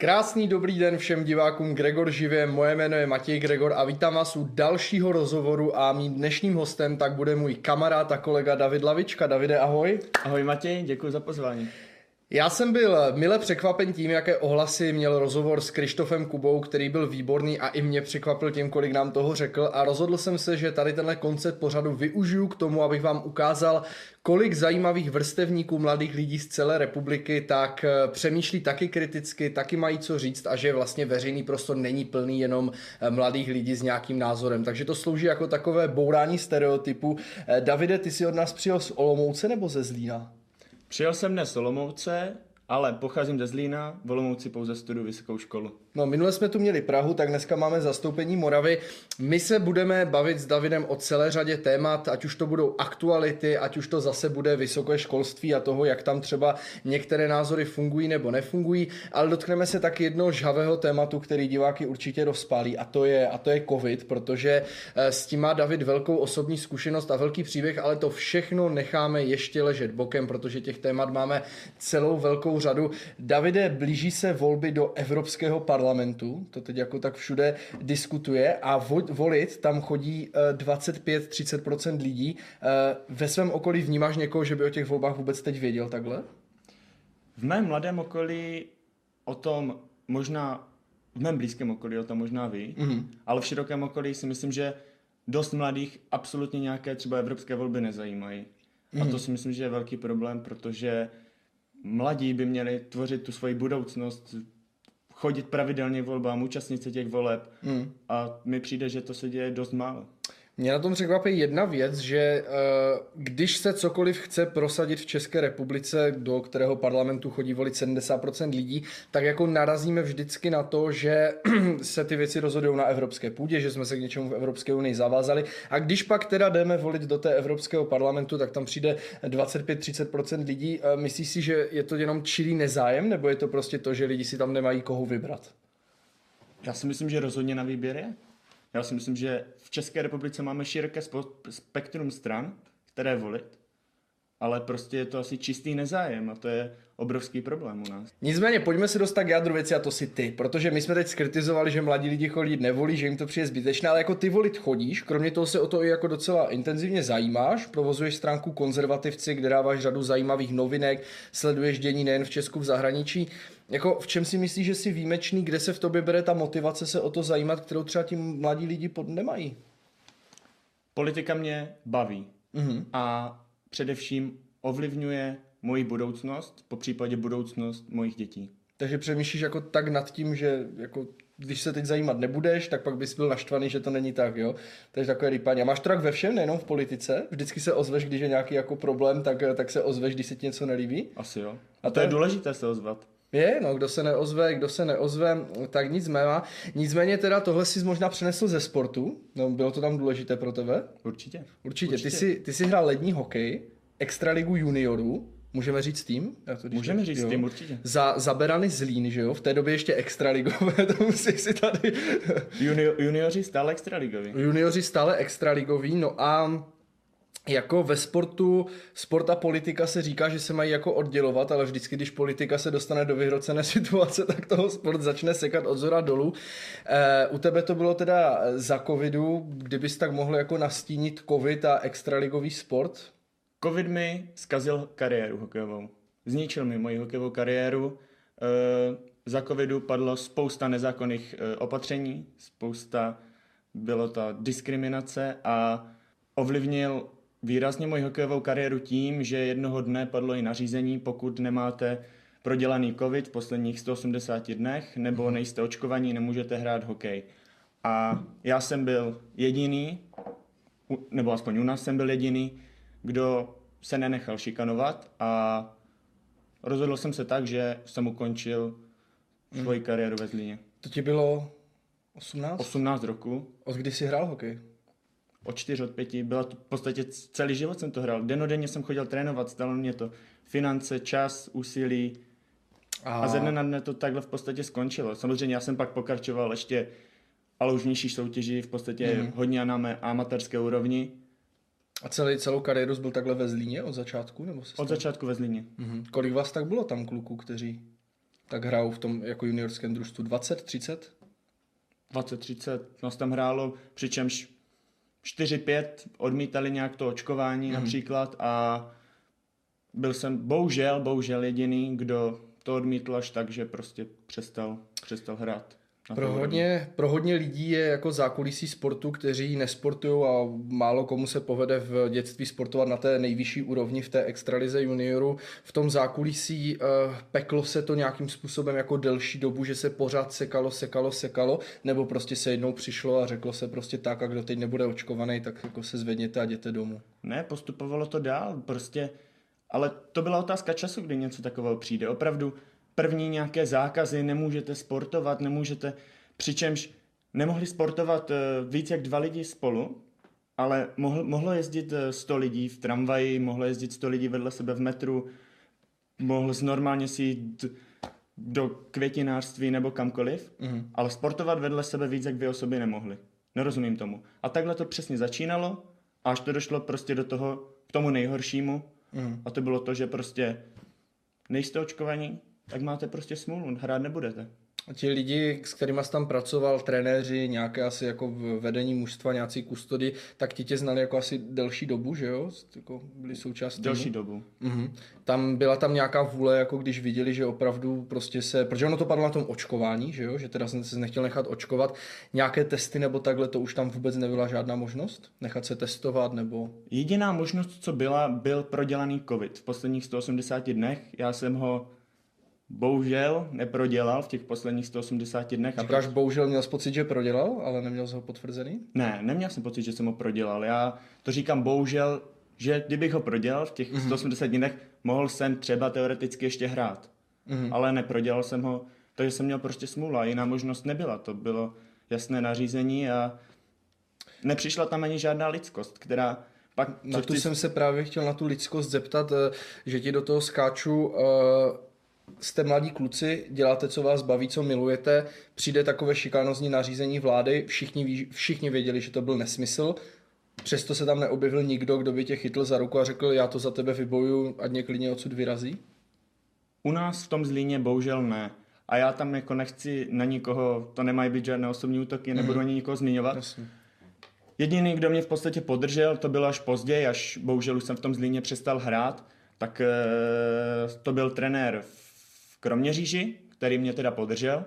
Krásný dobrý den všem divákům Gregor živě, moje jméno je Matěj Gregor a vítám vás u dalšího rozhovoru a mým dnešním hostem tak bude můj kamarád a kolega David Lavička. Davide, ahoj. Ahoj Matěj, děkuji za pozvání. Já jsem byl mile překvapen tím, jaké ohlasy měl rozhovor s Krištofem Kubou, který byl výborný a i mě překvapil tím, kolik nám toho řekl a rozhodl jsem se, že tady tenhle koncept pořadu využiju k tomu, abych vám ukázal, kolik zajímavých vrstevníků mladých lidí z celé republiky tak eh, přemýšlí taky kriticky, taky mají co říct a že vlastně veřejný prostor není plný jenom eh, mladých lidí s nějakým názorem. Takže to slouží jako takové bourání stereotypu. Eh, Davide, ty si od nás přijel z Olomouce nebo ze Zlína? Přijel jsem dnes z Olomouce, ale pocházím ze Zlína, v Olomouci pouze studuji vysokou školu. No, minule jsme tu měli Prahu, tak dneska máme zastoupení Moravy. My se budeme bavit s Davidem o celé řadě témat, ať už to budou aktuality, ať už to zase bude vysoké školství a toho, jak tam třeba některé názory fungují nebo nefungují, ale dotkneme se taky jednoho žhavého tématu, který diváky určitě rozpálí a to je, a to je COVID, protože eh, s tím má David velkou osobní zkušenost a velký příběh, ale to všechno necháme ještě ležet bokem, protože těch témat máme celou velkou řadu. Davide, blíží se volby do Evropského parlamentu to teď jako tak všude diskutuje a volit tam chodí 25-30% eh, lidí. Eh, ve svém okolí vnímáš někoho, že by o těch volbách vůbec teď věděl takhle? V mém mladém okolí o tom možná, v mém blízkém okolí o tom možná ví, mm-hmm. ale v širokém okolí si myslím, že dost mladých absolutně nějaké třeba evropské volby nezajímají. Mm-hmm. A to mhm. si myslím, že je velký problém, protože mladí by měli tvořit tu svoji budoucnost chodit pravidelně volbám, účastnit se těch voleb hmm. a mi přijde, že to se děje dost málo. Mě na tom překvapí jedna věc, že eh, když se cokoliv chce prosadit v České republice, do kterého parlamentu chodí volit 70% lidí, tak jako narazíme vždycky na to, že se ty věci rozhodují na evropské půdě, že jsme se k něčemu v Evropské unii zavázali. A když pak teda jdeme volit do té Evropského parlamentu, tak tam přijde 25-30% lidí. Eh, myslíš si, že je to jenom čirý nezájem, nebo je to prostě to, že lidi si tam nemají koho vybrat? Já si myslím, že rozhodně na výběr je. Já si myslím, že v České republice máme široké spektrum stran, které volit, ale prostě je to asi čistý nezájem a to je obrovský problém u nás. Nicméně pojďme se dostat k jádru věci a to si ty, protože my jsme teď skritizovali, že mladí lidi chodí nevolí, že jim to přijde zbytečné, ale jako ty volit chodíš, kromě toho se o to i jako docela intenzivně zajímáš, provozuješ stránku konzervativci, kde dáváš řadu zajímavých novinek, sleduješ dění nejen v Česku, v zahraničí. Jako v čem si myslíš, že jsi výjimečný, kde se v tobě bere ta motivace se o to zajímat, kterou třeba ti mladí lidi pod nemají? Politika mě baví mm-hmm. a především ovlivňuje moji budoucnost, po případě budoucnost mojich dětí. Takže přemýšlíš jako tak nad tím, že jako když se teď zajímat nebudeš, tak pak bys byl naštvaný, že to není tak, jo. Takže takové rýpání. A máš trak ve všem, nejenom v politice? Vždycky se ozveš, když je nějaký jako problém, tak, tak se ozveš, když se ti něco nelíbí? Asi jo. A to, to je důležité se ozvat. Je, no, kdo se neozve, kdo se neozve, tak nic nemá. Nicméně teda tohle si možná přenesl ze sportu, no, bylo to tam důležité pro tebe? Určitě. Určitě. Určitě. Ty, jsi, ty jsi hrál lední hokej, extraligu juniorů, Můžeme říct tým? To, Můžeme říct tým, určitě. Za, za Berany Zlín, že jo? V té době ještě extraligové, to musí si tady... Junior, junioři stále extraligoví. Junioři stále extraligoví, no a jako ve sportu, sport a politika se říká, že se mají jako oddělovat, ale vždycky, když politika se dostane do vyhrocené situace, tak toho sport začne sekat od zora dolů. E, u tebe to bylo teda za covidu, kdybys tak mohl jako nastínit covid a extraligový sport? Covid mi zkazil kariéru hokejovou. Zničil mi moji hokejovou kariéru. E, za covidu padlo spousta nezákonných e, opatření, spousta bylo ta diskriminace a ovlivnil výrazně moji hokejovou kariéru tím, že jednoho dne padlo i nařízení, pokud nemáte prodělaný covid v posledních 180 dnech nebo mhm. nejste očkovaní, nemůžete hrát hokej. A já jsem byl jediný, nebo aspoň u nás jsem byl jediný, kdo se nenechal šikanovat a rozhodl jsem se tak, že jsem ukončil svoji kariéru ve Zlíně. To ti bylo 18? 18 roku. Od kdy jsi hrál hokej? Od 4, od 5. Byla to v podstatě celý život jsem to hrál. Denodenně jsem chodil trénovat, stalo mě to finance, čas, úsilí, a... a ze dne na dne to takhle v podstatě skončilo. Samozřejmě já jsem pak pokračoval ještě ale už v nižší soutěži, v podstatě mm. hodně na amatérské úrovni. A celý, celou kariéru byl takhle ve Zlíně od začátku? Nebo se od začátku ve Zlíně. Mm-hmm. Kolik vás tak bylo tam kluků, kteří tak hrajou v tom jako juniorském družstvu 20, 30? 20-30 nás tam hrálo, přičemž 4-5 odmítali nějak to očkování mm. například a byl jsem bohužel, bohužel jediný, kdo to odmítl až tak, že prostě přestal, přestal hrát. Pro hodně, pro hodně lidí je jako zákulisí sportu, kteří nesportují a málo komu se povede v dětství sportovat na té nejvyšší úrovni v té extralize junioru. V tom zákulisí uh, peklo se to nějakým způsobem jako delší dobu, že se pořád sekalo, sekalo, sekalo, nebo prostě se jednou přišlo a řeklo se prostě tak, a kdo teď nebude očkovaný, tak jako se zvedněte a jděte domů. Ne, postupovalo to dál, prostě, ale to byla otázka času, kdy něco takového přijde. Opravdu první nějaké zákazy, nemůžete sportovat, nemůžete, přičemž nemohli sportovat eh, víc jak dva lidi spolu, ale mohl, mohlo jezdit 100 eh, lidí v tramvaji, mohlo jezdit 100 lidí vedle sebe v metru, mohl normálně si jít do květinářství nebo kamkoliv, mm. ale sportovat vedle sebe víc jak dvě osoby nemohli. Nerozumím tomu. A takhle to přesně začínalo, až to došlo prostě do toho, k tomu nejhoršímu. Mm. A to bylo to, že prostě nejste očkovaní, tak máte prostě smůlu, hrát nebudete. A ti lidi, s kterými jsi tam pracoval, trenéři, nějaké asi jako vedení mužstva, nějací kustody, tak ti tě znali jako asi delší dobu, že jo? Jako byli součástí. Delší dobu. Mhm. Tam byla tam nějaká vůle, jako když viděli, že opravdu prostě se, protože ono to padlo na tom očkování, že jo? Že teda jsem se nechtěl nechat očkovat. Nějaké testy nebo takhle, to už tam vůbec nebyla žádná možnost? Nechat se testovat nebo? Jediná možnost, co byla, byl prodělaný covid. V posledních 180 dnech já jsem ho bohužel neprodělal v těch posledních 180 dnech. Říkáš, a bohužel měl jsi pocit, že prodělal, ale neměl jsi ho potvrzený? Ne, neměl jsem pocit, že jsem ho prodělal. Já to říkám bohužel, že kdybych ho prodělal v těch mm-hmm. 180 dnech, mohl jsem třeba teoreticky ještě hrát. Mm-hmm. Ale neprodělal jsem ho, takže jsem měl prostě smůla. Jiná možnost nebyla. To bylo jasné nařízení a nepřišla tam ani žádná lidskost, která pak... Na tu chci... jsem se právě chtěl na tu lidskost zeptat, eh, že ti do toho skáču... Uh jste mladí kluci, děláte, co vás baví, co milujete, přijde takové šikanozní nařízení vlády, všichni, ví, všichni věděli, že to byl nesmysl, přesto se tam neobjevil nikdo, kdo by tě chytl za ruku a řekl, já to za tebe vyboju, ať mě klidně odsud vyrazí? U nás v tom Zlíně bohužel ne. A já tam jako nechci na nikoho, to nemají být žádné osobní útoky, nebudu mm. ani nikoho zmiňovat. Jasně. Jediný, kdo mě v podstatě podržel, to bylo až později, až bohužel už jsem v tom Zlíně přestal hrát, tak e, to byl trenér Kroměříži, který mě teda podržel,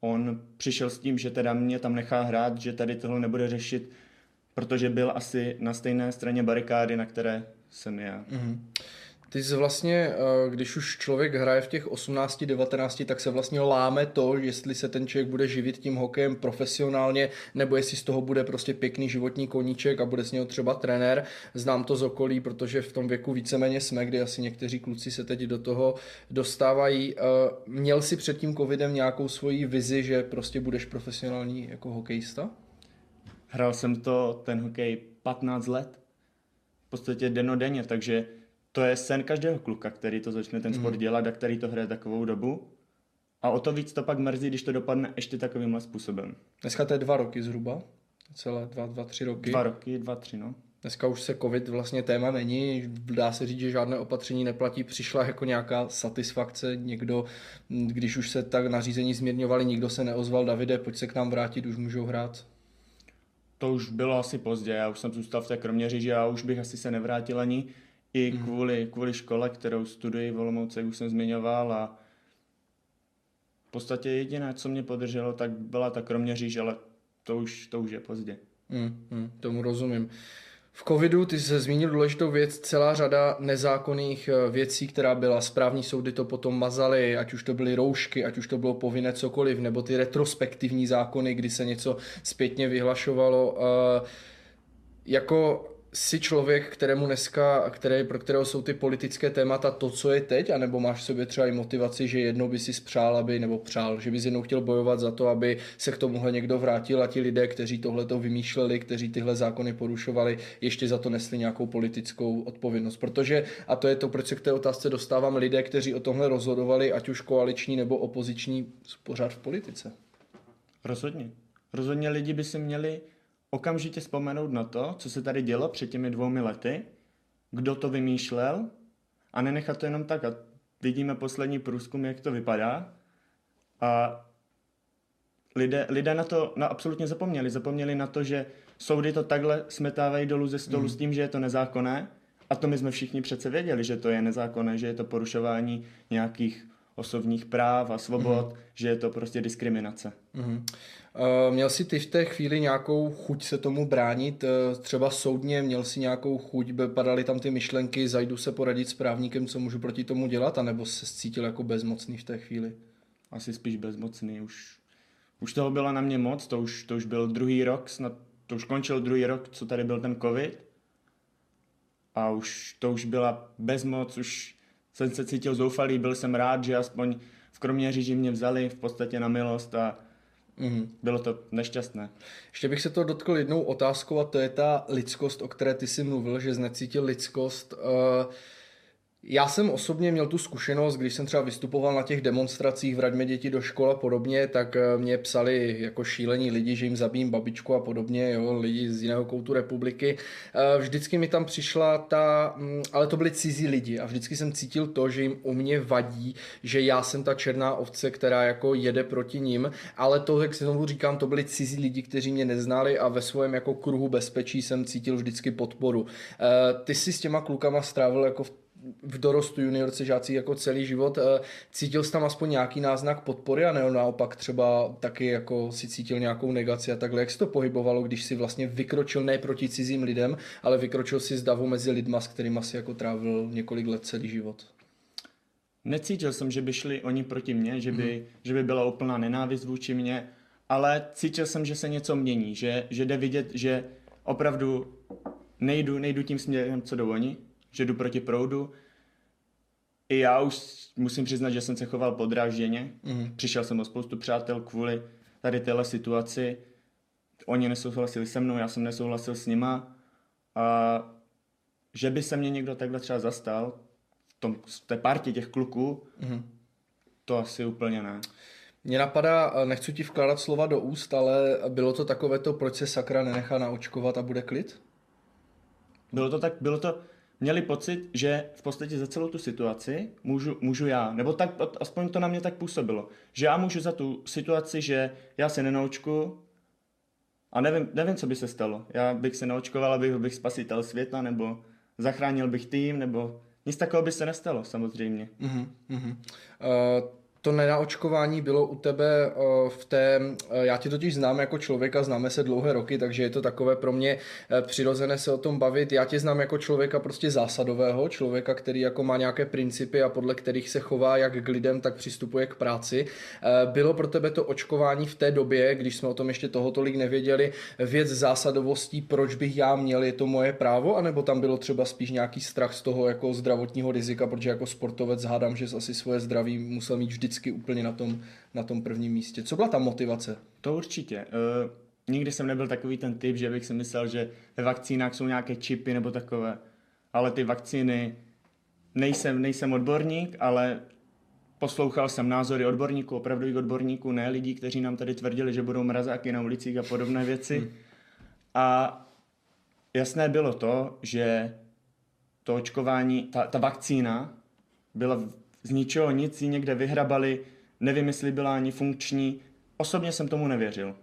on přišel s tím, že teda mě tam nechá hrát, že tady tohle nebude řešit, protože byl asi na stejné straně barikády, na které jsem já. Mm-hmm. Ty jsi vlastně, eh, když už člověk hraje v těch 18, 19, tak se vlastně láme to, jestli se ten člověk bude živit tím hokejem profesionálně, nebo jestli z toho bude prostě pěkný životní koníček a bude z něho třeba trenér. Znám to z okolí, protože v tom věku víceméně jsme, kdy asi někteří kluci se teď do toho dostávají. Eh, měl jsi před tím covidem nějakou svoji vizi, že prostě budeš profesionální jako hokejista? Hrál jsem to, ten hokej, 15 let. V podstatě denodenně, takže to je sen každého kluka, který to začne ten sport mm. dělat a který to hraje takovou dobu. A o to víc to pak mrzí, když to dopadne ještě takovýmhle způsobem. Dneska to je dva roky zhruba, celé dva, dva, tři roky. Dva roky, dva, tři, no. Dneska už se covid vlastně téma není, dá se říct, že žádné opatření neplatí, přišla jako nějaká satisfakce, někdo, když už se tak nařízení změrňovali, nikdo se neozval, Davide, pojď se k nám vrátit, už můžou hrát. To už bylo asi pozdě, já už jsem zůstal v té Kroměříži a už bych asi se nevrátil ani i mm. kvůli, kvůli škole, kterou studuji v Olomouci, už jsem zmiňoval a v podstatě jediné, co mě podrželo, tak byla ta Kroměříž, ale to už, to už je pozdě. Mm, mm, tomu rozumím. V covidu ty se zmínil důležitou věc, celá řada nezákonných eh, věcí, která byla, správní soudy to potom mazaly, ať už to byly roušky, ať už to bylo povinné cokoliv, nebo ty retrospektivní zákony, kdy se něco zpětně vyhlašovalo. Eh, jako jsi člověk, kterému dneska, které, pro kterého jsou ty politické témata to, co je teď, anebo máš v sobě třeba i motivaci, že jednou by si spřál, aby, nebo přál, že bys jednou chtěl bojovat za to, aby se k tomuhle někdo vrátil a ti lidé, kteří tohle to vymýšleli, kteří tyhle zákony porušovali, ještě za to nesli nějakou politickou odpovědnost. Protože, a to je to, proč se k té otázce dostávám, lidé, kteří o tomhle rozhodovali, ať už koaliční nebo opoziční, pořád v politice. Rozhodně. Rozhodně lidi by si měli okamžitě vzpomenout na to, co se tady dělo před těmi dvoumi lety, kdo to vymýšlel a nenechat to jenom tak. A vidíme poslední průzkum, jak to vypadá. A lidé, lidé na to na absolutně zapomněli. Zapomněli na to, že soudy to takhle smetávají dolů ze stolu mm. s tím, že je to nezákonné. A to my jsme všichni přece věděli, že to je nezákonné, že je to porušování nějakých osobních práv a svobod, mm. že je to prostě diskriminace. Mm. Uh, měl jsi ty v té chvíli nějakou chuť se tomu bránit, uh, třeba soudně, měl jsi nějakou chuť, padaly tam ty myšlenky, zajdu se poradit s právníkem, co můžu proti tomu dělat, anebo se cítil jako bezmocný v té chvíli? Asi spíš bezmocný, už, už toho bylo na mě moc, to už, to už byl druhý rok, snad to už končil druhý rok, co tady byl ten covid a už to už byla bezmoc, už jsem se cítil zoufalý, byl jsem rád, že aspoň v Kroměříži mě vzali v podstatě na milost a mm. bylo to nešťastné. Ještě bych se to dotkl jednou otázkou a to je ta lidskost, o které ty jsi mluvil, že znecítil lidskost. Uh, já jsem osobně měl tu zkušenost, když jsem třeba vystupoval na těch demonstracích, vraťme děti do školy a podobně, tak eh, mě psali jako šílení lidi, že jim zabijím babičku a podobně, jo, lidi z jiného koutu republiky. Eh, vždycky mi tam přišla ta, mm, ale to byli cizí lidi a vždycky jsem cítil to, že jim u mě vadí, že já jsem ta černá ovce, která jako jede proti ním, ale to, jak si znovu říkám, to byli cizí lidi, kteří mě neznali a ve svém jako kruhu bezpečí jsem cítil vždycky podporu. Eh, ty si s těma klukama strávil jako v v dorostu juniorce žáci jako celý život. Eh, cítil jsi tam aspoň nějaký náznak podpory a ne naopak třeba taky jako si cítil nějakou negaci a takhle. Jak se to pohybovalo, když si vlastně vykročil ne proti cizím lidem, ale vykročil si z davu mezi lidma, s kterými si jako trávil několik let celý život? Necítil jsem, že by šli oni proti mně, že by, hmm. že by byla úplná nenávist vůči mně, ale cítil jsem, že se něco mění, že, že jde vidět, že opravdu nejdu, nejdu tím směrem, co jdou oni, že jdu proti proudu. I já už musím přiznat, že jsem se choval podrážděně. Mm. Přišel jsem o spoustu přátel kvůli tady téhle situaci. Oni nesouhlasili se mnou, já jsem nesouhlasil s nima. A že by se mě někdo takhle třeba zastal v, tom, v té partě těch kluků, mm. to asi úplně ne. Mně napadá, nechci ti vkládat slova do úst, ale bylo to takové to, proč se sakra nenechá naočkovat a bude klid? Bylo to tak, bylo to, měli pocit, že v podstatě za celou tu situaci můžu, můžu já, nebo tak, aspoň to na mě tak působilo, že já můžu za tu situaci, že já se nenaučku a nevím, nevím, co by se stalo. Já bych se naočkoval, abych bych spasitel světa, nebo zachránil bych tým, nebo nic takového by se nestalo, samozřejmě. Uh-huh. Uh, to nenaočkování bylo u tebe eh, v té, eh, já tě totiž znám jako člověka, známe se dlouhé roky, takže je to takové pro mě eh, přirozené se o tom bavit. Já tě znám jako člověka prostě zásadového, člověka, který jako má nějaké principy a podle kterých se chová jak k lidem, tak přistupuje k práci. Bylo pro tebe to očkování v té době, když jsme o tom ještě toho tolik nevěděli, věc zásadovostí, proč bych já měl, je to moje právo, anebo tam bylo třeba spíš nějaký strach z toho jako zdravotního rizika, protože jako sportovec hádám, že asi svoje zdraví musel mít vždy vždycky úplně na tom, na tom prvním místě. Co byla ta motivace? To určitě. Uh, nikdy jsem nebyl takový ten typ, že bych si myslel, že ve vakcínách jsou nějaké čipy nebo takové. Ale ty vakcíny, nejsem, nejsem odborník, ale poslouchal jsem názory odborníků, opravdových odborníků, ne lidí, kteří nám tady tvrdili, že budou mrazáky na ulicích a podobné věci. Hmm. A jasné bylo to, že to očkování, ta, ta vakcína byla z ničeho nic ji někde vyhrabali, nevím, jestli byla ani funkční. Osobně jsem tomu nevěřil.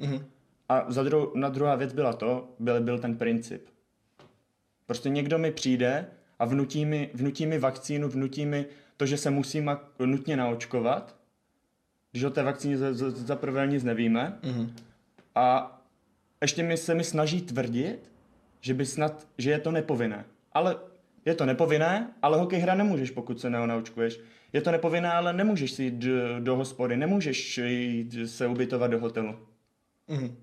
Mm-hmm. A za dru- na druhá věc byla to, byl, byl ten princip. Prostě někdo mi přijde a vnutí mi, vnutí mi vakcínu, vnutí mi to, že se musím nutně naočkovat, když o té vakcíně za, za, za prvé nic nevíme. Mm-hmm. A ještě mi se mi snaží tvrdit, že by snad, že je to nepovinné. Ale je to nepovinné, ale hokej hra nemůžeš, pokud se neonaučkuješ. Je to nepovinné, ale nemůžeš si jít do, hospody, nemůžeš jít se ubytovat do hotelu. Mm-hmm.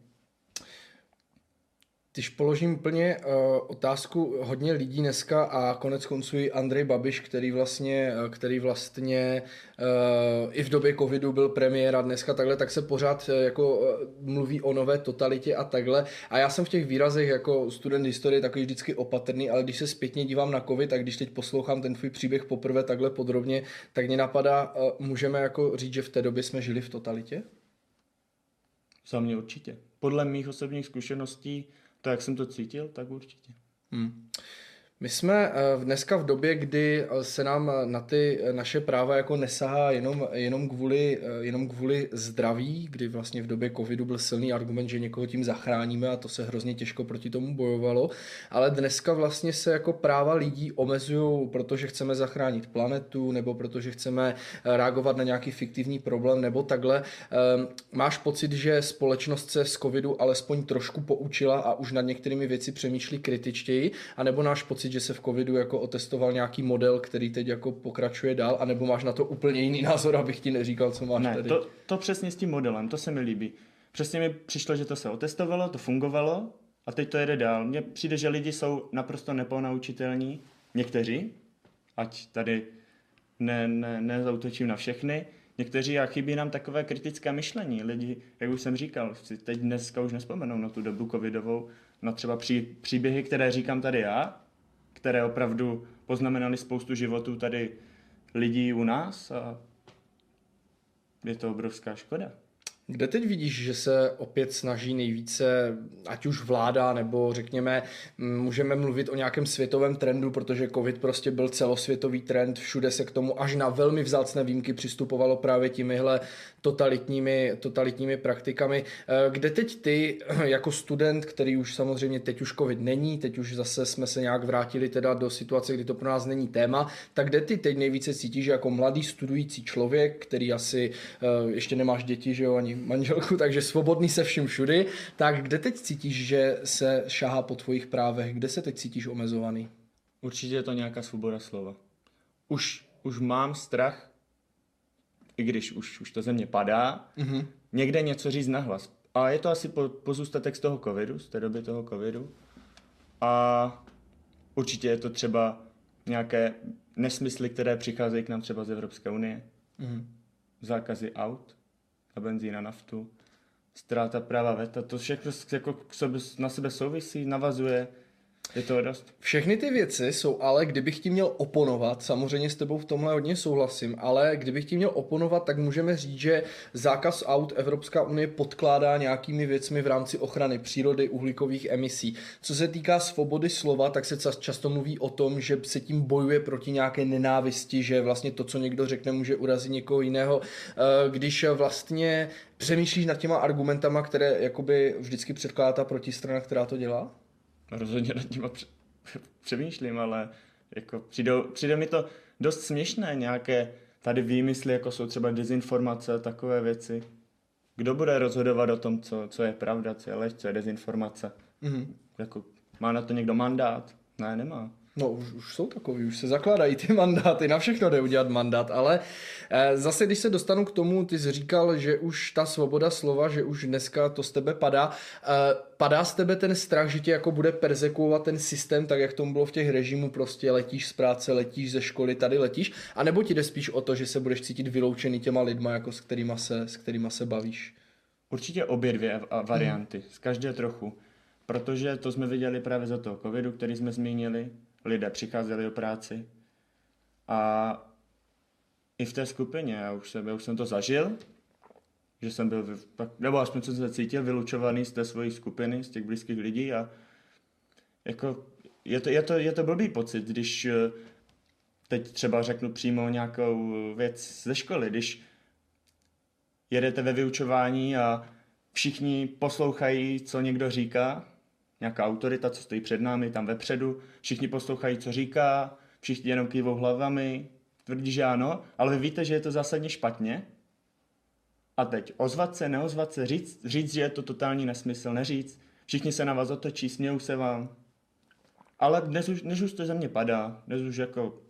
Když položím úplně uh, otázku hodně lidí dneska a konec konců i Andrej Babiš, který vlastně, uh, který vlastně uh, i v době covidu byl premiér a dneska takhle, tak se pořád uh, jako uh, mluví o nové totalitě a takhle. A já jsem v těch výrazech jako student historie takový vždycky opatrný, ale když se zpětně dívám na covid a když teď poslouchám ten tvůj příběh poprvé takhle podrobně, tak mě napadá, uh, můžeme jako říct, že v té době jsme žili v totalitě? Za mě určitě. Podle mých osobních zkušeností to, jak jsem to cítil, tak určitě. Hmm. My jsme eh, dneska v době, kdy eh, se nám eh, na ty naše práva jako nesahá jenom, jenom, kvůli, jenom kvůli zdraví, kdy vlastně v době covidu byl silný argument, že někoho tím zachráníme a to se hrozně těžko proti tomu bojovalo, ale dneska vlastně se jako práva lidí omezují, protože chceme zachránit planetu nebo protože chceme reagovat na nějaký fiktivní problém nebo takhle. Ehm, máš pocit, že společnost se z covidu alespoň trošku poučila a už nad některými věci přemýšlí kritičtěji, anebo náš pocit pocit, že se v covidu jako otestoval nějaký model, který teď jako pokračuje dál, anebo máš na to úplně jiný názor, abych ti neříkal, co máš ne, tady? To, to přesně s tím modelem, to se mi líbí. Přesně mi přišlo, že to se otestovalo, to fungovalo a teď to jede dál. Mně přijde, že lidi jsou naprosto neponaučitelní, někteří, ať tady ne, ne, nezautočím na všechny, někteří a chybí nám takové kritické myšlení. Lidi, jak už jsem říkal, si teď dneska už nespomenou na tu dobu covidovou, na třeba pří, příběhy, které říkám tady já, které opravdu poznamenaly spoustu životů tady lidí u nás a je to obrovská škoda. Kde teď vidíš, že se opět snaží nejvíce, ať už vláda, nebo řekněme, můžeme mluvit o nějakém světovém trendu, protože covid prostě byl celosvětový trend, všude se k tomu až na velmi vzácné výjimky přistupovalo právě těmihle totalitními, totalitními praktikami. Eh, kde teď ty, jako student, který už samozřejmě teď už covid není, teď už zase jsme se nějak vrátili teda do situace, kdy to pro nás není téma, tak kde ty teď nejvíce cítíš jako mladý studující člověk, který asi eh, ještě nemáš děti, že jo, ani manželku, takže svobodný se vším všudy, tak kde teď cítíš, že se šahá po tvojich právech, kde se teď cítíš omezovaný? Určitě je to nějaká svoboda slova. Už, už mám strach i když už, už to země padá, mm-hmm. někde něco říct nahlas. A je to asi po, pozůstatek z toho covidu, z té doby toho covidu. A určitě je to třeba nějaké nesmysly, které přicházejí k nám třeba z Evropské unie. Mm-hmm. Zákazy aut na benzín a naftu, ztráta práva VETA, to všechno jako na sebe souvisí, navazuje je to dost. Všechny ty věci jsou ale, kdybych ti měl oponovat, samozřejmě s tebou v tomhle hodně souhlasím, ale kdybych ti měl oponovat, tak můžeme říct, že zákaz aut Evropská unie podkládá nějakými věcmi v rámci ochrany přírody, uhlíkových emisí. Co se týká svobody slova, tak se často mluví o tom, že se tím bojuje proti nějaké nenávisti, že vlastně to, co někdo řekne, může urazit někoho jiného. Eh, když vlastně přemýšlíš nad těma argumentama, které jakoby vždycky předkládá ta protistrana, která to dělá? Rozhodně nad tím přemýšlím, ale jako přijdou, přijde mi to dost směšné, nějaké tady výmysly, jako jsou třeba dezinformace, takové věci. Kdo bude rozhodovat o tom, co, co je pravda, co je lež, co je dezinformace? Mm-hmm. Jako, má na to někdo mandát? Ne, nemá. No, už, už jsou takový, už se zakládají ty mandáty, na všechno jde udělat mandát, ale eh, zase, když se dostanu k tomu, ty jsi říkal, že už ta svoboda slova, že už dneska to z tebe padá. Eh, padá z tebe ten strach, že tě jako bude persekuovat ten systém, tak jak tomu bylo v těch režimu, prostě letíš z práce, letíš ze školy, tady letíš, a nebo ti jde spíš o to, že se budeš cítit vyloučený těma lidma, jako s kterýma se, s kterýma se bavíš? Určitě obě dvě varianty, hmm. z každé trochu. Protože to jsme viděli právě za toho covidu, který jsme zmínili, lidé přicházeli do práci. A i v té skupině, já už jsem, já už jsem to zažil, že jsem byl, nebo aspoň jsem se cítil vylučovaný z té své skupiny, z těch blízkých lidí a jako je to, je to, je to blbý pocit, když eh, teď třeba řeknu přímo nějakou věc ze školy, když jedete ve vyučování a všichni poslouchají, co někdo říká nějaká autorita, co stojí před námi, tam vepředu, všichni poslouchají, co říká, všichni jenom kývou hlavami, tvrdí, že ano, ale vy víte, že je to zásadně špatně. A teď ozvat se, neozvat se, říct, říct, že je to totální nesmysl, neříct. Všichni se na vás otočí, smějou se vám. Ale dnes už, dnes už to ze mě padá. Dnes už jako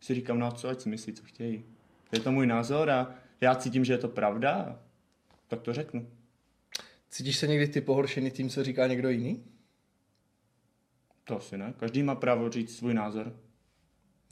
si říkám, no co, ať si myslí, co chtějí. Je to můj názor a já cítím, že je to pravda, tak to řeknu. Cítíš se někdy ty pohoršený tím, co říká někdo jiný? To asi ne. Každý má právo říct svůj názor.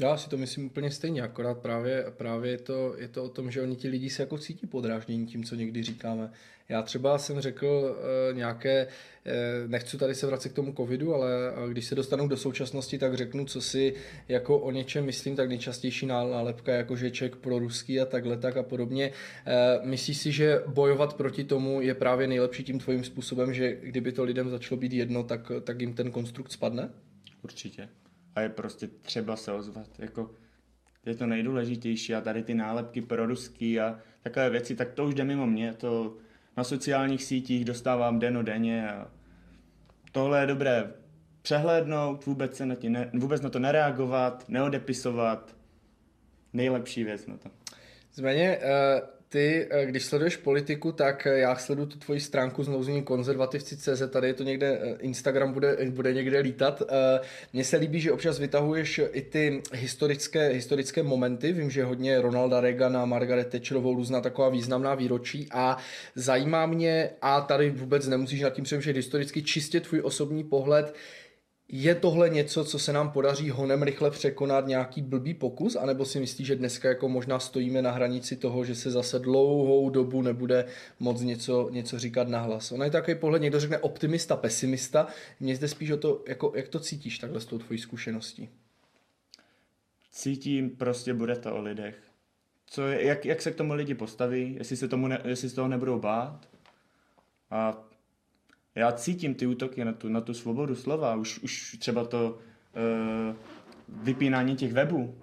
Já si to myslím úplně stejně, akorát právě, právě je, to, je to o tom, že oni ti lidi se jako cítí podráždění tím, co někdy říkáme. Já třeba jsem řekl uh, nějaké, uh, nechci tady se vracet k tomu covidu, ale když se dostanu do současnosti, tak řeknu, co si jako o něčem myslím, tak nejčastější nálepka, jako že Ček pro ruský a takhle tak a podobně. Uh, myslíš si, že bojovat proti tomu je právě nejlepší tím tvojím způsobem, že kdyby to lidem začalo být jedno, tak, tak jim ten konstrukt spadne? Určitě. A je prostě třeba se ozvat. Jako, je to nejdůležitější a tady ty nálepky pro ruský a takové věci, tak to už jde mimo mě. To na sociálních sítích dostávám den denně a tohle je dobré přehlédnout, vůbec, se na, tě ne, vůbec na to nereagovat, neodepisovat. Nejlepší věc na to. Zméně, eh, ty, eh, když sleduješ politiku, tak eh, já sleduju tu tvoji stránku znouzení konzervativci.cz, tady je to někde, Instagram bude, bude někde lítat. Mně se líbí, že občas vytahuješ i ty historické, historické momenty, vím, že hodně Ronalda Reagana, Margaret Thatcherovou, různá taková významná výročí a zajímá mě, a tady vůbec nemusíš nad tím přemýšlet historicky, čistě tvůj osobní pohled, je tohle něco, co se nám podaří honem rychle překonat nějaký blbý pokus, anebo si myslíš, že dneska jako možná stojíme na hranici toho, že se zase dlouhou dobu nebude moc něco, něco říkat nahlas. Ono je takový pohled, někdo řekne optimista, pesimista, mně zde spíš o to, jako, jak to cítíš takhle s tou tvojí zkušeností. Cítím, prostě bude to o lidech. Co jak, jak se k tomu lidi postaví, jestli se, tomu ne, jestli se toho nebudou bát. A já cítím ty útoky na tu, na tu svobodu slova, už, už třeba to uh, vypínání těch webů,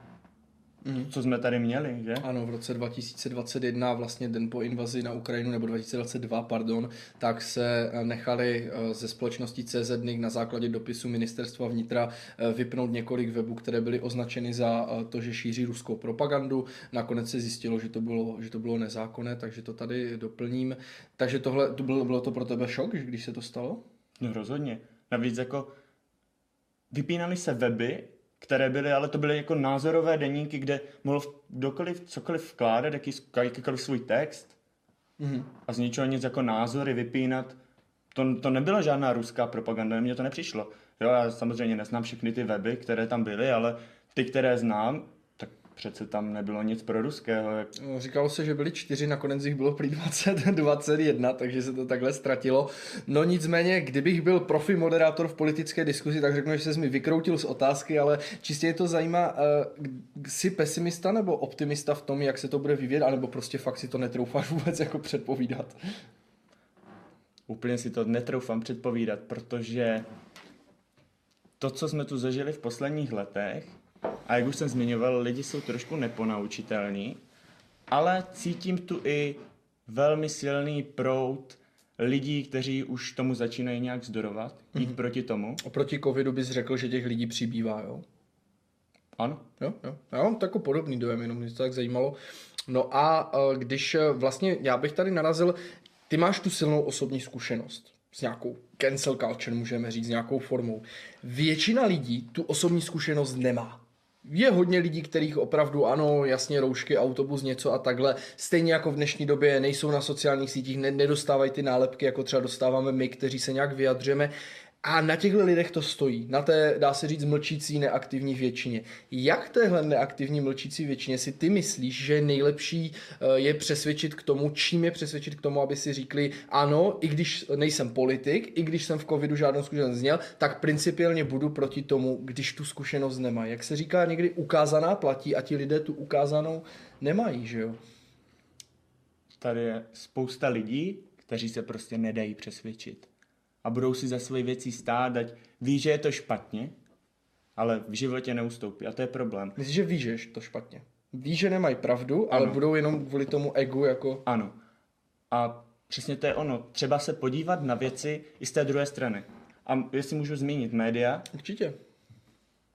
mm. co jsme tady měli, že? Ano, v roce 2021, vlastně den po invazi na Ukrajinu, nebo 2022, pardon, tak se eh, nechali eh, ze společnosti CZ na základě dopisu ministerstva vnitra eh, vypnout několik webů, které byly označeny za to, že šíří ruskou propagandu. Nakonec se zjistilo, že to bylo, že to bylo nezákonné, takže to tady doplním. Takže tohle, to bylo, bylo to pro tebe šok, když se to stalo? No rozhodně. Navíc jako vypínaly se weby, které byly, ale to byly jako názorové deníky, kde mohl kdokoliv cokoliv vkládat, jaký, jakýkoliv svůj text mm-hmm. a z ničeho nic jako názory vypínat. To, to nebyla žádná ruská propaganda, mně to nepřišlo. Jo, já samozřejmě neznám všechny ty weby, které tam byly, ale ty, které znám, přece tam nebylo nic pro ruského. Jak... No, říkalo se, že byly čtyři, nakonec jich bylo prý 20, 21, takže se to takhle ztratilo. No nicméně, kdybych byl profi moderátor v politické diskuzi, tak řeknu, že se mi vykroutil z otázky, ale čistě je to zajímá, uh, jsi pesimista nebo optimista v tom, jak se to bude vyvíjet, anebo prostě fakt si to netroufáš vůbec jako předpovídat? Úplně si to netroufám předpovídat, protože to, co jsme tu zažili v posledních letech, a jak už jsem zmiňoval, lidi jsou trošku neponaučitelní, ale cítím tu i velmi silný proud lidí, kteří už tomu začínají nějak zdorovat, jít mm-hmm. proti tomu. Oproti covidu bys řekl, že těch lidí přibývá, jo? Ano. Jo, jo. Já mám takový podobný dojem, jenom mě to tak zajímalo. No a e, když e, vlastně, já bych tady narazil, ty máš tu silnou osobní zkušenost s nějakou cancel culture, můžeme říct, s nějakou formou. Většina lidí tu osobní zkušenost nemá je hodně lidí, kterých opravdu ano, jasně roušky, autobus, něco a takhle. Stejně jako v dnešní době nejsou na sociálních sítích, ne, nedostávají ty nálepky, jako třeba dostáváme my, kteří se nějak vyjadřujeme. A na těchto lidech to stojí, na té, dá se říct, mlčící neaktivní většině. Jak téhle neaktivní mlčící většině si ty myslíš, že nejlepší eh, je přesvědčit k tomu, čím je přesvědčit k tomu, aby si říkli, ano, i když nejsem politik, i když jsem v covidu žádnou zkušenost zněl, tak principiálně budu proti tomu, když tu zkušenost nemají. Jak se říká, někdy ukázaná platí a ti lidé tu ukázanou nemají, že jo? Tady je spousta lidí, kteří se prostě nedají přesvědčit a budou si za svoje věci stát, ať ví, že je to špatně, ale v životě neustoupí a to je problém. Myslíš, že ví, že je to špatně? Ví, že nemají pravdu, ale ano. budou jenom kvůli tomu egu jako... Ano. A přesně to je ono. Třeba se podívat na věci i z té druhé strany. A jestli můžu zmínit média. Určitě.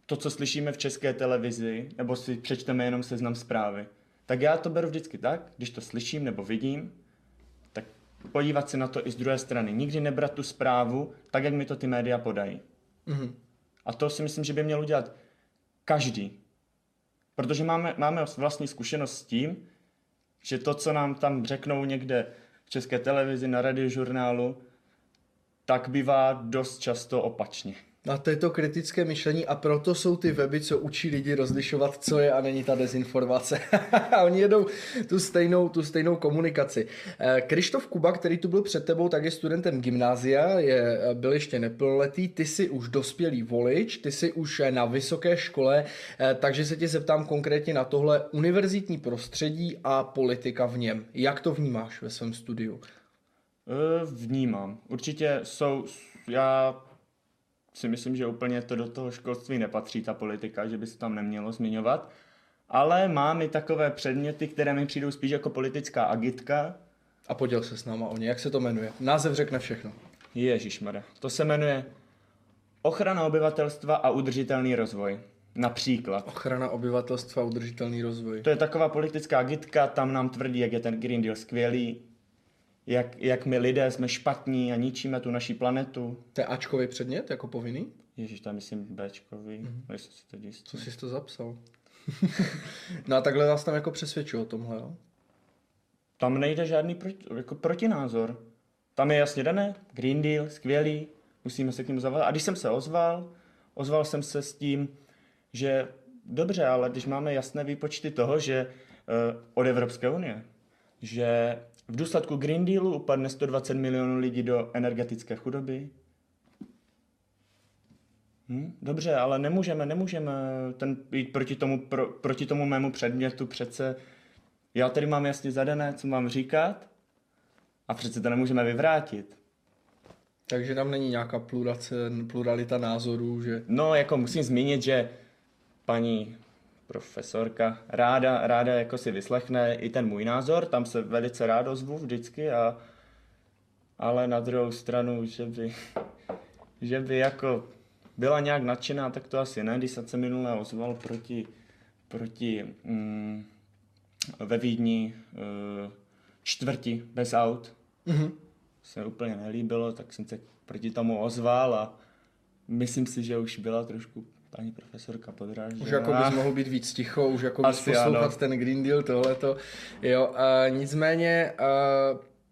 To, co slyšíme v české televizi, nebo si přečteme jenom seznam zprávy. Tak já to beru vždycky tak, když to slyším nebo vidím, podívat se na to i z druhé strany. Nikdy nebrat tu zprávu tak, jak mi to ty média podají. Mm-hmm. A to si myslím, že by měl udělat každý. Protože máme, máme vlastní zkušenost s tím, že to, co nám tam řeknou někde v české televizi, na radiožurnálu, tak bývá dost často opačně. Na to je to kritické myšlení a proto jsou ty weby, co učí lidi rozlišovat, co je a není ta dezinformace. oni jedou tu stejnou, tu stejnou komunikaci. Eh, Krištof Kuba, který tu byl před tebou, tak je studentem gymnázia, je, eh, byl ještě neplnoletý, ty jsi už dospělý volič, ty jsi už eh, na vysoké škole, takže se tě zeptám konkrétně na tohle univerzitní prostředí a politika v něm. Jak to vnímáš ve svém studiu? Vnímám. Určitě jsou, já si myslím, že úplně to do toho školství nepatří, ta politika, že by se tam nemělo zmiňovat. Ale mám i takové předměty, které mi přijdou spíš jako politická agitka. A poděl se s náma o ně. Jak se to jmenuje? Název řekne všechno. Ježišmarja. To se jmenuje Ochrana obyvatelstva a udržitelný rozvoj. Například. Ochrana obyvatelstva a udržitelný rozvoj. To je taková politická agitka, tam nám tvrdí, jak je ten Green Deal skvělý, jak, jak my lidé jsme špatní a ničíme tu naší planetu. To je Ačkový předmět jako povinný? Ježíš, tam myslím Bčkový, mm-hmm. jestli si to jistý. Co jsi to zapsal? no a takhle vás tam jako přesvědčují o tomhle, jo? Tam nejde žádný proti, jako protinázor. Tam je jasně dané, Green Deal, skvělý, musíme se k němu zavolat. A když jsem se ozval, ozval jsem se s tím, že dobře, ale když máme jasné výpočty toho, že uh, od Evropské unie, že v důsledku Green Dealu upadne 120 milionů lidí do energetické chudoby. Hm? Dobře, ale nemůžeme, nemůžeme ten, jít proti tomu, pro, proti tomu mému předmětu přece. Já tady mám jasně zadané, co mám říkat a přece to nemůžeme vyvrátit. Takže tam není nějaká plurace, pluralita názorů, že... No, jako musím zmínit, že paní profesorka ráda, ráda jako si vyslechne i ten můj názor, tam se velice rád ozvu vždycky, a, ale na druhou stranu, že by, že by jako byla nějak nadšená, tak to asi ne, když se minule ozval proti, proti mm, ve Vídni uh, čtvrti bez aut. Mm-hmm. Se úplně nelíbilo, tak jsem se proti tomu ozval a myslím si, že už byla trošku paní profesorka podrážděná. Už jako bys mohl být víc ticho, už jako bys poslouchat ano. ten Green Deal, tohleto. Jo, a nicméně a,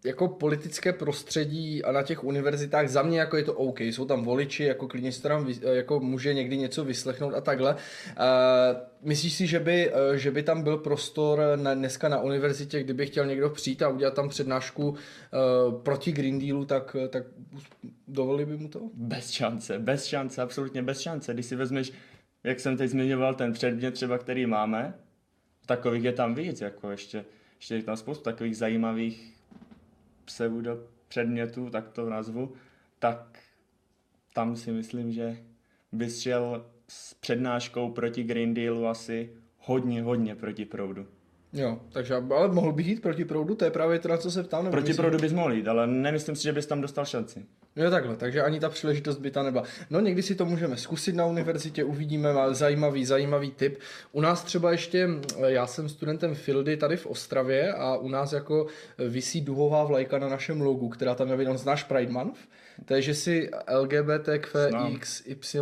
jako politické prostředí a na těch univerzitách za mě jako je to OK, jsou tam voliči, jako klidně se tam jako může někdy něco vyslechnout a takhle. A, myslíš si, že by, že by tam byl prostor na, dneska na univerzitě, kdyby chtěl někdo přijít a udělat tam přednášku uh, proti Green Dealu, tak, tak dovolili by mu to? Bez šance, bez šance, absolutně bez šance. Když si vezmeš, jak jsem teď zmiňoval, ten předmět třeba, který máme, takových je tam víc, jako ještě, ještě je tam spoustu takových zajímavých pseudo předmětů, tak to nazvu, tak tam si myslím, že bys šel s přednáškou proti Green Dealu asi hodně, hodně proti proudu. Jo, takže ale mohl bych jít proti proudu, to je právě to, na co se ptám. proti myslím... proudu bys mohl jít, ale nemyslím si, že bys tam dostal šanci. Jo takhle, takže ani ta příležitost by ta nebyla. No někdy si to můžeme zkusit na univerzitě, uvidíme, má zajímavý, zajímavý tip. U nás třeba ještě, já jsem studentem Fildy tady v Ostravě a u nás jako visí duhová vlajka na našem logu, která tam je, znáš Pride Month? Takže si LGBTQXY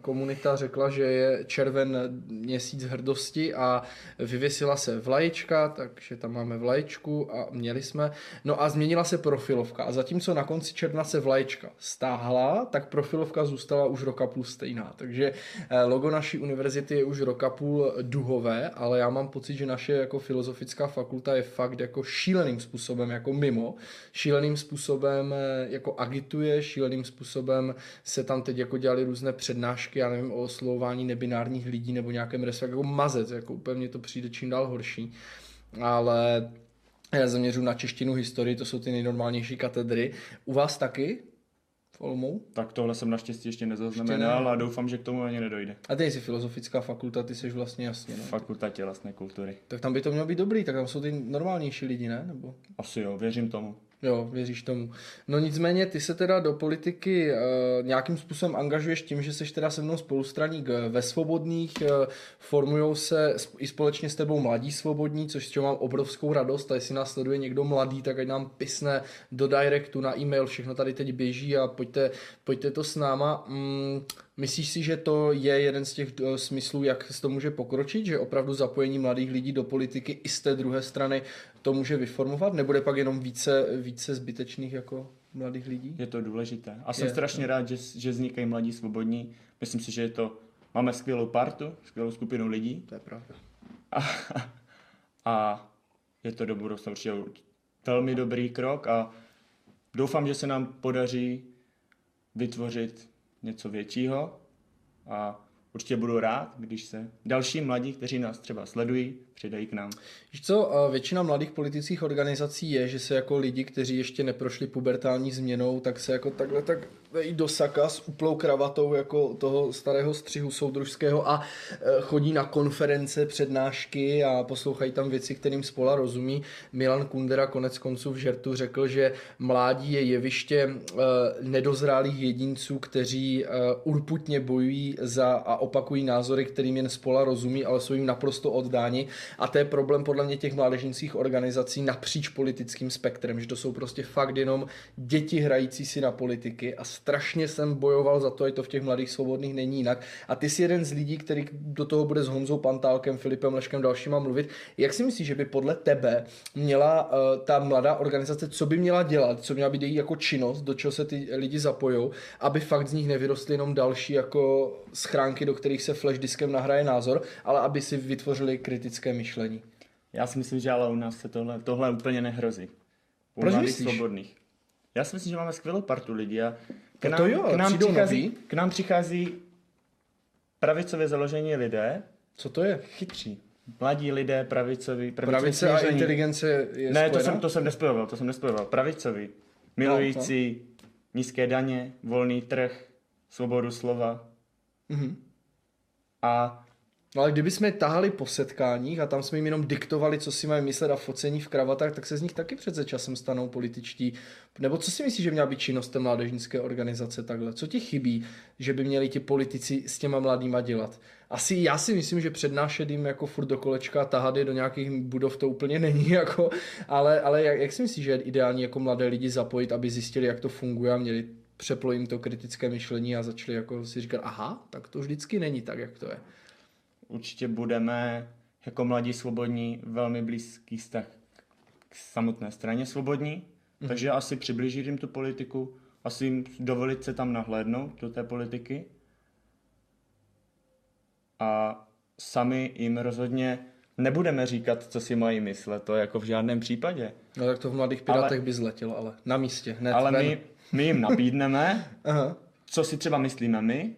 komunita řekla, že je červen měsíc hrdosti a vyvěsila se vlaječka, takže tam máme vlaječku a měli jsme. No a změnila se profilovka a zatímco na konci června se vlaječka stáhla, tak profilovka zůstala už roka půl stejná. Takže eh, logo naší univerzity je už roka půl duhové, ale já mám pocit, že naše jako filozofická fakulta je fakt jako šíleným způsobem jako mimo, šíleným způsobem eh, jako agituje šíleným způsobem se tam teď jako dělali různé přednášky, já nevím, o oslovování nebinárních lidí nebo nějakém respektu, jako mazec, jako úplně to přijde čím dál horší. Ale já zaměřu na češtinu historii, to jsou ty nejnormálnější katedry. U vás taky? v Olomou? Tak tohle jsem naštěstí ještě nezaznamenal a doufám, že k tomu ani nedojde. A ty jsi filozofická fakulta, ty jsi vlastně jasně, ne? Fakulta tělesné kultury. Tak tam by to mělo být dobrý, tak tam jsou ty normálnější lidi, ne? Nebo? Asi jo, věřím tomu. Jo, věříš tomu. No nicméně, ty se teda do politiky uh, nějakým způsobem angažuješ tím, že jsi teda se mnou spolustraník eh, ve Svobodných, uh, formujou se i společně s tebou Mladí Svobodní, což s čím mám obrovskou radost, a jestli nás sleduje někdo mladý, tak ať nám pisne do directu na e-mail, všechno tady teď běží a pojďte, pojďte to s náma. Mm, Myslíš si, že to je jeden z těch uh, smyslů, jak se to může pokročit, že opravdu zapojení mladých lidí do politiky i z té druhé strany to může vyformovat? Nebude pak jenom více, více zbytečných jako mladých lidí? Je to důležité. A jsem je, strašně to. rád, že, že vznikají mladí svobodní. Myslím si, že je to, máme skvělou partu, skvělou skupinu lidí. To je pravda. A, a je to do budoucna určitě velmi dobrý krok a doufám, že se nám podaří vytvořit něco většího a určitě budu rád, když se další mladí, kteří nás třeba sledují, přidají k nám. Víš co, většina mladých politických organizací je, že se jako lidi, kteří ještě neprošli pubertální změnou, tak se jako takhle tak i do saka s úplou kravatou jako toho starého střihu soudružského a e, chodí na konference, přednášky a poslouchají tam věci, kterým spola rozumí. Milan Kundera konec konců v žertu řekl, že mládí je jeviště e, nedozrálých jedinců, kteří e, urputně bojují za a opakují názory, kterým jen spola rozumí, ale jsou jim naprosto oddáni. A to je problém podle mě těch mládežnických organizací napříč politickým spektrem, že to jsou prostě fakt jenom děti hrající si na politiky a strašně jsem bojoval za to, ať to v těch mladých svobodných není jinak. A ty jsi jeden z lidí, který do toho bude s Honzou Pantálkem, Filipem Leškem dalšíma mluvit. Jak si myslíš, že by podle tebe měla uh, ta mladá organizace, co by měla dělat, co měla být její jako činnost, do čeho se ty lidi zapojou, aby fakt z nich nevyrostly jenom další jako schránky, do kterých se flash diskem nahraje názor, ale aby si vytvořili kritické myšlení. Já si myslím, že ale u nás se tohle, tohle úplně nehrozí. U Proč myslíš? svobodných. Já si myslím, že máme skvělou partu lidí a k nám, no to jo, k nám, přichází, k nám přichází pravicově založení lidé. Co to je? Chytří. Mladí lidé, pravicoví. Pravice a inteligence je Ne, to jsem, to jsem nespojoval, to jsem nespojoval. Pravicoví. Milující no, no. nízké daně, volný trh, svobodu slova. Mm-hmm. A No ale kdyby jsme tahali po setkáních a tam jsme jim jenom diktovali, co si mají myslet a focení v kravatách, tak se z nich taky přece časem stanou političtí. Nebo co si myslíš, že měla být činnost té mládežnické organizace takhle? Co ti chybí, že by měli ti politici s těma mladýma dělat? Asi já si myslím, že přednášet jim jako furt do kolečka a tahat je do nějakých budov to úplně není, jako, ale, ale jak, jak si myslíš, že je ideální jako mladé lidi zapojit, aby zjistili, jak to funguje a měli přeplo jim to kritické myšlení a začali jako si říkat, aha, tak to vždycky není tak, jak to je určitě budeme jako mladí svobodní velmi blízký vztah k samotné straně svobodní, mm-hmm. takže asi přiblížit jim tu politiku, asi jim dovolit se tam nahlédnout do té politiky. A sami jim rozhodně nebudeme říkat, co si mají myslet, to jako v žádném případě. No tak to v Mladých Pirátech ale, by zletělo, ale na místě, hned Ale my, my jim nabídneme, co si třeba myslíme my,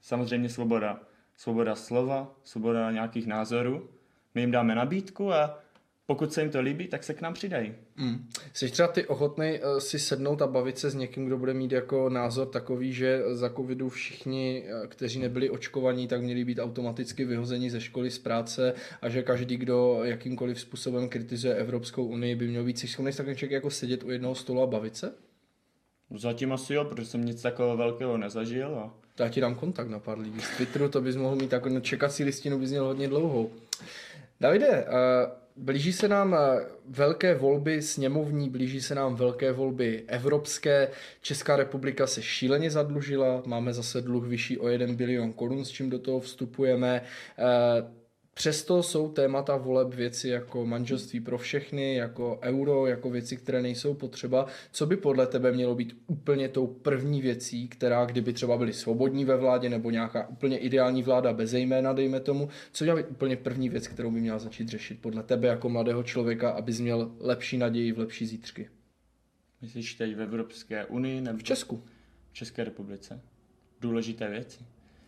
samozřejmě svoboda svoboda slova, svoboda nějakých názorů. My jim dáme nabídku a pokud se jim to líbí, tak se k nám přidají. Mm. Jsi třeba ty ochotný uh, si sednout a bavit se s někým, kdo bude mít jako názor takový, že za covidu všichni, uh, kteří nebyli očkovaní, tak měli být automaticky vyhozeni ze školy, z práce a že každý, kdo jakýmkoliv způsobem kritizuje Evropskou unii, by měl být si schopný takový člověk jako sedět u jednoho stolu a bavit se? Zatím asi jo, protože jsem nic takového velkého nezažil a já ti dám kontakt na pár lidí z Twitteru, to bys mohl mít jako čekací listinu, bys měl hodně dlouhou. Davide, blíží se nám velké volby sněmovní, blíží se nám velké volby evropské. Česká republika se šíleně zadlužila, máme zase dluh vyšší o 1 bilion korun, s čím do toho vstupujeme. Přesto jsou témata voleb věci jako manželství pro všechny, jako euro, jako věci, které nejsou potřeba. Co by podle tebe mělo být úplně tou první věcí, která kdyby třeba byly svobodní ve vládě nebo nějaká úplně ideální vláda bez jména, dejme tomu, co měla být úplně první věc, kterou by měla začít řešit podle tebe jako mladého člověka, abys měl lepší naději v lepší zítřky? Myslíš teď v Evropské unii nebo v Česku? V České republice. Důležité věci.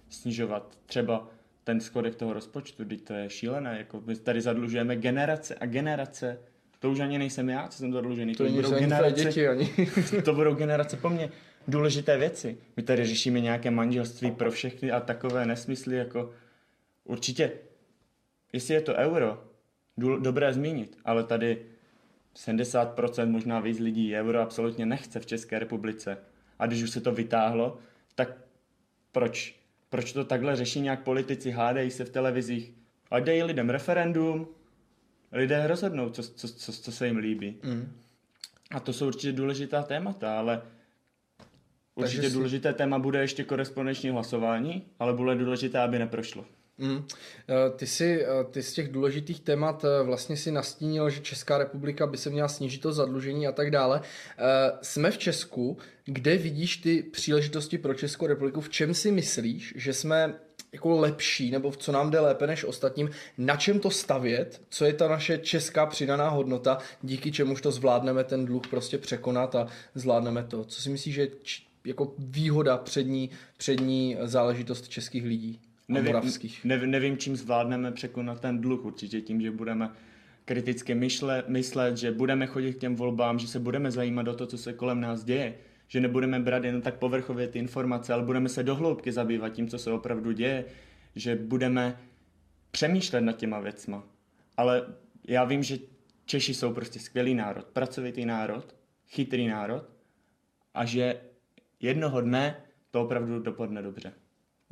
Snižovat třeba ten schodek toho rozpočtu, teď to je šílené, jako my tady zadlužujeme generace a generace, to už ani nejsem já, co jsem zadlužený, to, to budou generace, děti ani. to budou generace po mně. Důležité věci. My tady řešíme nějaké manželství pro všechny a takové nesmysly, jako určitě, jestli je to euro, dobré zmínit, ale tady 70% možná víc lidí euro absolutně nechce v České republice. A když už se to vytáhlo, tak proč proč to takhle řeší nějak politici, hádají se v televizích. A dají lidem referendum, lidé rozhodnou, co, co, co, co se jim líbí. Mm. A to jsou určitě důležitá témata, ale určitě Takže důležité si... téma bude ještě korespondenční hlasování, ale bude důležité, aby neprošlo. Mm. Ty, si, eh, ty z těch důležitých témat eh, vlastně si nastínil, že Česká republika by se měla snížit to zadlužení a tak dále. Jsme v Česku, kde vidíš ty příležitosti pro Českou republiku? V čem si myslíš, že jsme jako lepší, nebo v co nám jde lépe než ostatním, na čem to stavět, co je ta naše česká přidaná hodnota, díky čemuž to zvládneme ten dluh prostě překonat a zvládneme to. Co si myslíš, že je jako výhoda přední, přední záležitost českých lidí? Nevím, moravských. Nevím, nevím, čím zvládneme překonat ten dluh. Určitě tím, že budeme kriticky myšle, myslet, že budeme chodit k těm volbám, že se budeme zajímat o to, co se kolem nás děje, že nebudeme brát jen tak povrchově ty informace, ale budeme se dohloubky zabývat tím, co se opravdu děje, že budeme přemýšlet nad těma věcma. Ale já vím, že Češi jsou prostě skvělý národ, pracovitý národ, chytrý národ a že jednoho dne to opravdu dopadne dobře.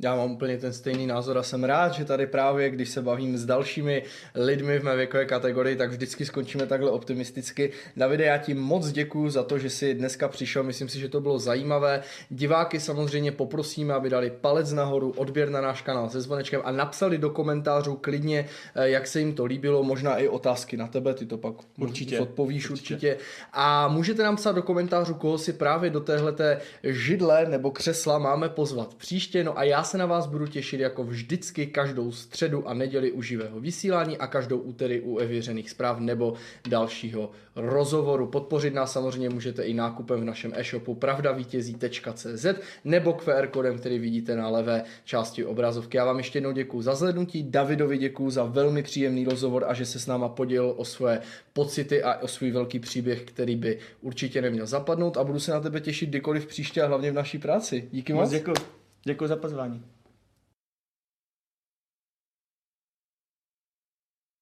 Já mám úplně ten stejný názor a jsem rád, že tady právě, když se bavím s dalšími lidmi v mé věkové kategorii, tak vždycky skončíme takhle optimisticky. Davide, já ti moc děkuji za to, že jsi dneska přišel, myslím si, že to bylo zajímavé. Diváky samozřejmě poprosíme, aby dali palec nahoru, odběr na náš kanál se zvonečkem a napsali do komentářů klidně, eh, jak se jim to líbilo, možná i otázky na tebe, ty to pak určitě odpovíš určitě. určitě. A můžete nám psát do komentářů, koho si právě do téhleté židle nebo křesla máme pozvat příště. No a já se na vás budu těšit jako vždycky každou středu a neděli u živého vysílání a každou úterý u evěřených zpráv nebo dalšího rozhovoru. Podpořit nás samozřejmě můžete i nákupem v našem e-shopu pravdavítězí.cz nebo QR kódem, který vidíte na levé části obrazovky. Já vám ještě jednou děkuji za zhlednutí, Davidovi děkuji za velmi příjemný rozhovor a že se s náma podělil o svoje pocity a o svůj velký příběh, který by určitě neměl zapadnout a budu se na tebe těšit kdykoliv příště a hlavně v naší práci. Díky moc. Děkuji. Děkuji za pozvání.